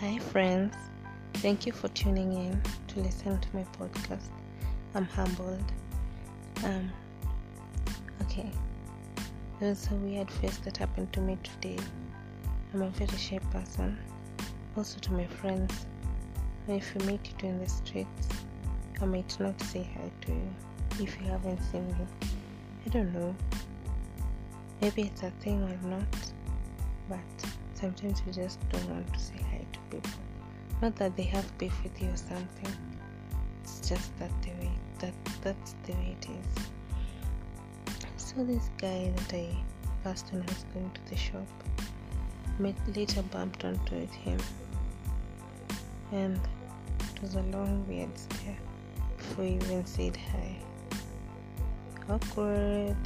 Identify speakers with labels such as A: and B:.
A: Hi, friends. Thank you for tuning in to listen to my podcast. I'm humbled. Um, okay. There was a weird face that happened to me today. I'm a very shy person. Also, to my friends, if you meet you in the streets, I might not say hi to you if you haven't seen me. I don't know. Maybe it's a thing or not, but sometimes you just don't want to say hi to people. Not that they have beef with you or something. It's just that the way that that's the way it is. So this guy that I passed when I was going to the shop, met, later bumped onto with him, and it was a long weird stare before he even said hi. Awkward.